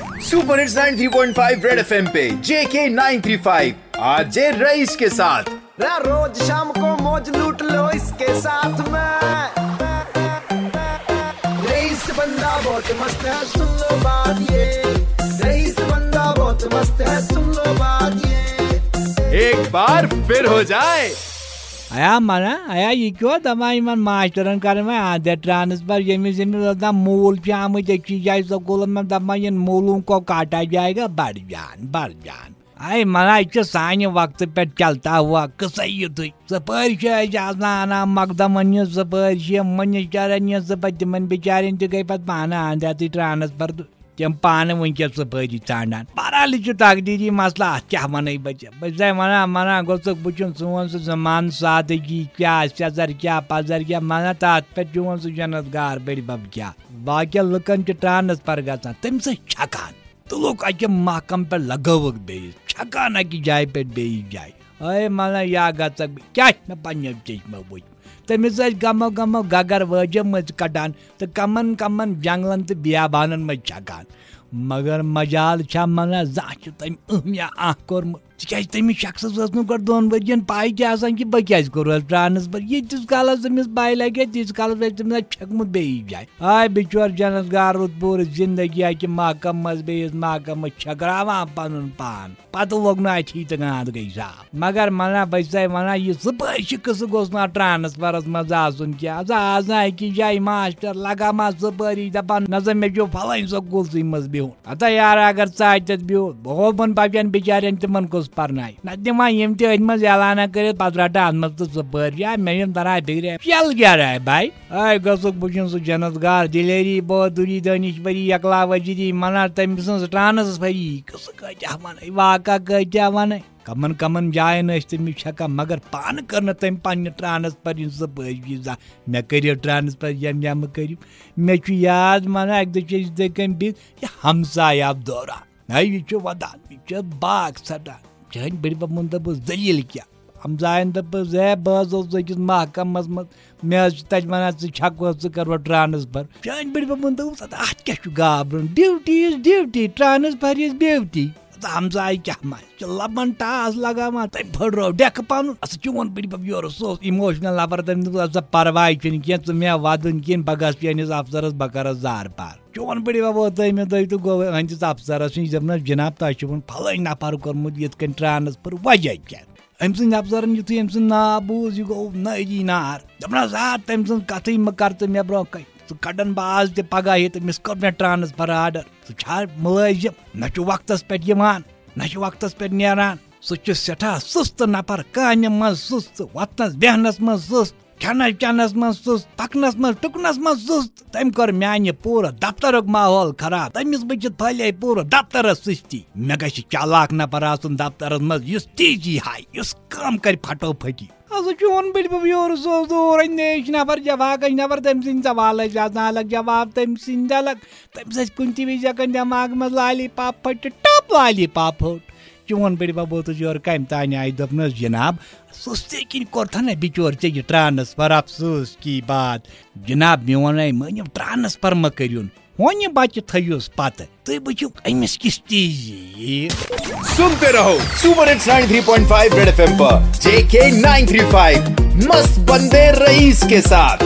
Super hits 93.5 Red F M پہ J K 935 آج جے رئیس کے ساتھ روز شام کو موج لوٹ لو اس کے ساتھ میں رئیس بندہ بہت مست ہے سن لو بات یہ رئیس بندہ بہت مست ہے سن لو بات یہ ایک بار پھر ہو جائے آیا منا آیا یہ کیو دپان ان ماسٹرن کر دے ٹرانسفر یمس یمس مول پہ آمت اکی جائے سکولن من دپان یہ مولوں کو کاٹا جائے گا بڑ جان بڑ جان آئے منا یہ سانہ وقت پہ چلتا ہوا قصہ یتھ سپرش آنا مقدمن سپرش منسٹرن سپر تم بچارن تہ گئی پہ پانہ اندر ٹرانسفر تم پانہٕ وٕنکٮ۪س ژھٲری ژھانڈان بہرحال یہِ چھُ تقدیٖری مسلہٕ اَتھ کیٛاہ وَنَے بہٕ ژےٚ بہٕ چھُسے وَنان وَنان گوٚژھُکھ وٕچھُن سون سُہ زمانہٕ سادگی کیٛاہ سٮ۪زر کیٛاہ پَزر کیٛاہ وَنان تَتھ پٮ۪ٹھ چون سُہ جنت گار بٔڑِ بَب کیٛاہ باقین لُکن چھُ ٹرانسفر گژھان تَمہِ سۭتۍ چھکان۔ تُلُکھ اَکہِ محکم پٮ۪ٹھ لگٲوُکھ بیٚیِس چھکان اَکہِ جایہِ پٮ۪ٹھ بیٚیِس جایہِ ہے مطلب یا گژھکھ بہٕ کیٛاہ چھِ مےٚ پنٛنیو چشمو وٕچھ تٔمِس ٲسۍ گمو گمو گگر وٲجو مٔنٛزۍ کَڑان تہٕ کمن کمن جنٛگلن تہٕ بیابانن منٛز چھکان مگر مجال چھا منگان زانٛہہ چھُ تٔمۍ یا کوٚرمُت تِکیازِ تٔمِس شخصس ٲس نہٕ گۄڈٕ دۄن ؤرین پاے تہِ آسان کہِ بہٕ کیازِ کوٚر ٹرانسفر ییٖتِس کالس تٔمِس پاے لگہِ تیٖتِس کالس ٲسۍ تٔمِس چھکمُت بیٚیِس جایہِ آے بِچور جنت گار روٗد پوٗرٕ زندگی اکہِ محکم منٛز بیٚیِس محکم منٛز چھکراوان پنُن پان۔ پتہٕ لوٚگ نہٕ اَتھی تہٕ گانٛد گٔے صاف مگر ونان بہٕ چھسے ونان یہِ سُپٲرشہِ قٕصہٕ گوٚژھ نہٕ ٹرانسفرس منٛز آسُن کینٛہہ ژٕ آز نہٕ أکِس جایہِ ماسٹر لگان ما سُپٲری دپان نہ سا مےٚ چھُ پھلٲنۍ سکوٗلسٕے منٛز بِہُن ہتا یار اگر ژٕ اتٮ۪تھ بِہُت بہٕ ہوبن بچن بِچارٮ۪ن تِمن کُس پرناے نہ دِوان یِم تہِ أتھۍ منٛز اعلانہ کٔرِتھ پتہٕ رٹان اتھ منٛز تہٕ سُپٲرۍ یا مےٚ چھُنہٕ تران فِکرِ چل کیٛاہ راے بھاے اے گژھُکھ وٕچھُن سُہ جنت گار دِلیری بہادُری دٲنِشوری اکلا وجری منان تٔمۍ سٕنٛز ٹرانسفری قٕصہٕ کۭتیاہ وَنٕنۍ واقع کۭتیاہ وَنٕنۍ کمن کمن جاین ٲسۍ تٔمِس چھکان مگر پانہٕ کٔر نہٕ تٔمۍ پننہِ ٹرانسفر ہِنٛز سپٲرۍ زانٛہہ مےٚ کٔرِو ٹرانسفر ییٚمہِ ییٚمہِ کٔرِو مےٚ چھُ یاد ونان اکہِ دۄہ چھِ أسۍ یِتھٕے کٔنۍ بِہِتھ یہِ ہمساے آو دوران ہے یہِ چھُ ودان یہِ چھُ باغ ژھٹان چٲنۍ بٔڑِ ببن دوٚپُس دٔلیٖل کیٛاہ ہمزائن دوٚپُس ہے بہٕ حظ اوسُس أکِس محکمس منٛز مےٚ حظ چھُ تتہِ ونان ژٕ چھکو ژٕ ٹرانسفر چٲنۍ بٔڑِ ببن دوٚپُس اَدٕ اَتھ کیٛاہ چھُ گابرُن duty is duty transfer is beauty ہمساے کیٛاہ ما چھِ لبن ٹاس لگاوان تٔمۍ پھٕڑرو ڈٮ۪کہٕ پنُن ژٕ چون بٔڑِ یورٕ سُہ اوس اِموشنل نفر تٔمۍ دوٚپ سا پرواے چھُنہٕ کینٛہہ ژٕ مےٚ ودُن کِہیٖنۍ بہٕ گژھٕ چٲنِس افسرس بہٕ کرس زار پار۔ چون بٔڑِ بب ووت دٔیمہِ دۄہہِ تہٕ گوٚو أہنٛدِس افسرس نِش دپنس جناب تۄہہِ چھُ وۄنۍ پھلٲنۍ نفر کوٚرمُت یِتھ کٔنۍ ٹرانسفر وجہ کیٛاہ أمۍ سٕنٛدۍ افسرن یِتھُے أمۍ سُنٛد ناو بوٗز یہِ گوٚو نٲری جی نار۔ دپنس آ تٔمۍ سٕنٛز کتھٕے مہٕ کر ژٕ مےٚ برونٛہہ کَنۍ ژٕ کڑن بہٕ آز تہِ پگاہ یہِ تٔمِس کوٚر مےٚ ٹرانسفر آرڈر ژٕ چھا مُلٲزِم نہ چھُ وقتس پٮ۪ٹھ یِوان نہ چھُ وقتس پٮ۪ٹھ نیران سُہ چھُ سٮ۪ٹھاہ سُستہٕ نفر کامہِ منٛز سُستہٕ وۄتھنس بیہنس منٛز سُست کھٮ۪نس چٮ۪نس منٛز سُست پکنس منٛز ٹُکنس منٛز سُست تٔمۍ کوٚر میانہِ پوٗرٕ دفترُک ماحول خراب تٔمِس وٕچھِتھ پھٔلے پوٗرٕ دفترس سُستی مےٚ گژھِ چالاک نفر آسُن دفترس منٛز یُس تیزی ہایہِ یُس کٲم کرِ پھٹو پھٹی ہسا چون بٔڑِ بب یورٕ سُہ اوس دور نیش نفر جواکش نفر تٔمۍ سٕنٛدۍ سوال ٲسۍ آسان الگ جواب تٔمۍ سٕنٛدۍ الگ تٔمِس ٲسۍ کُنہِ تہِ وِزِ ہٮ۪کان دٮ۪ماغ منٛز لالی پاپ پھٔٹِتھ ٹپ لالی پاپ پھوٚٹ چون بٔڑِ بب ووتُس یورٕ کامہِ تانۍ آیہِ دوٚپنس جِناب سُستے کِنۍ کوٚرتھا نہ بِچور ژےٚ یہِ ٹرانسفر افسوس کی بات جِناب میون ہے مٲنِو ٹرانسفر مہ کٔرِوُن ہونے بچہ تھوس پتہ تھی بچو امس کس تیزی سنتے رہو super hits 93.5 Red F M پر جے کے 935 مست بندے رئیس کے ساتھ